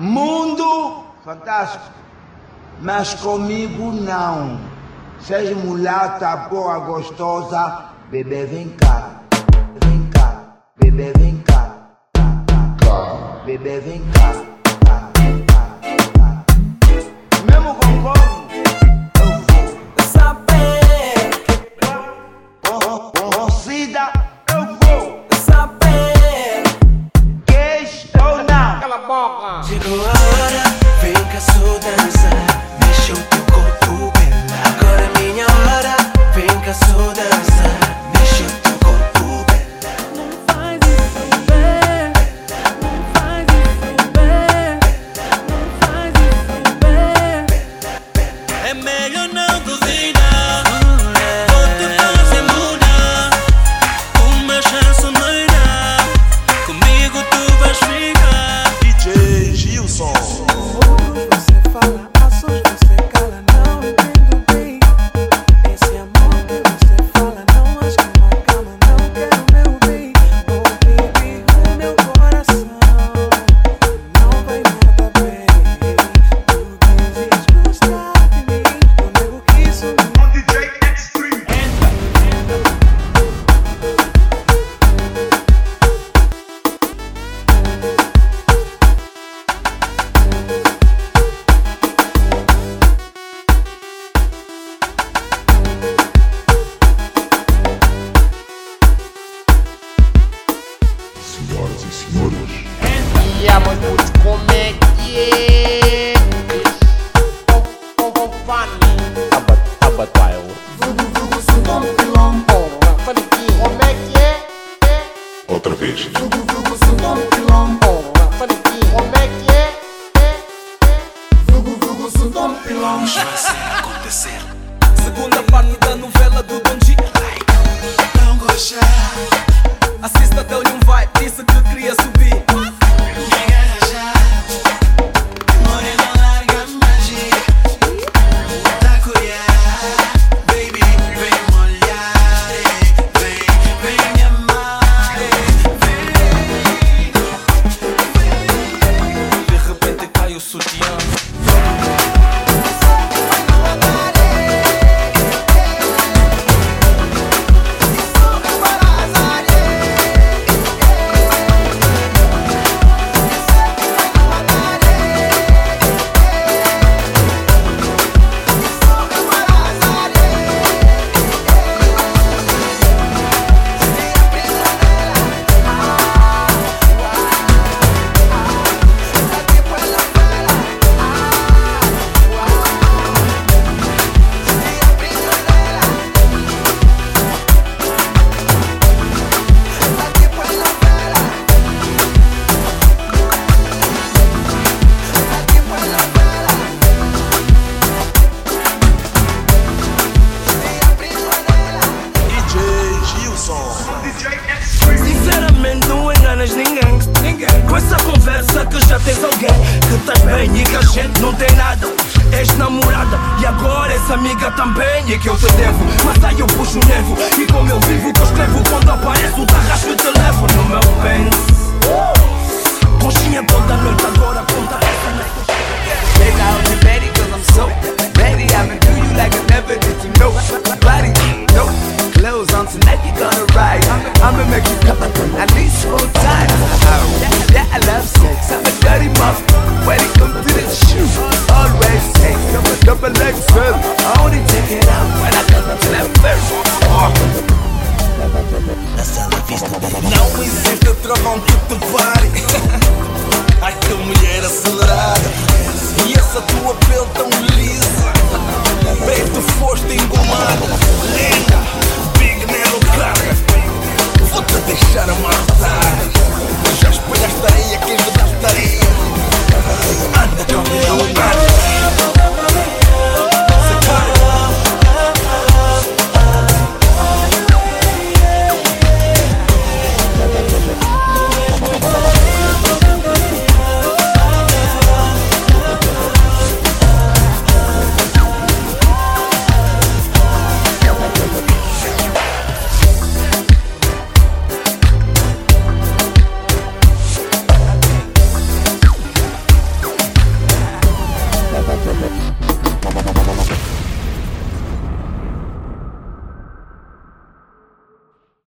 Mundo fantástico. Mas comigo não. Seja mulata, boa, gostosa, bebê vem cá. Vem cá, bebê vem cá. Bebê vem cá. Mesmo Chegou a hora, vem cá só dançar Mexe o teu corpo, bela Agora é minha hora, vem cá só dançar wild Porra, falei que Como é que é? É? outra vez. É é? É? Vamos fazer acontecer Segunda parte da novela do Dom G Não gostar Assista, deu-lhe um Gilson. Sinceramente não enganas ninguém. Com essa conversa que já tens alguém que estás bem e que a gente não tem nada. És namorada e agora és amiga também e que eu te devo. Mas aí eu puxo o nervo e como eu vivo que eu escrevo quando aparece o tarrasco eu te levo no meu pence. gonna ride. I'ma make you come at least four times. Oh, yeah, I love sex. I'm a dirty mouth. When it comes to the shoes, always take up a double XL. I only take it out when I come to that first. Oh. Now we sit the truck on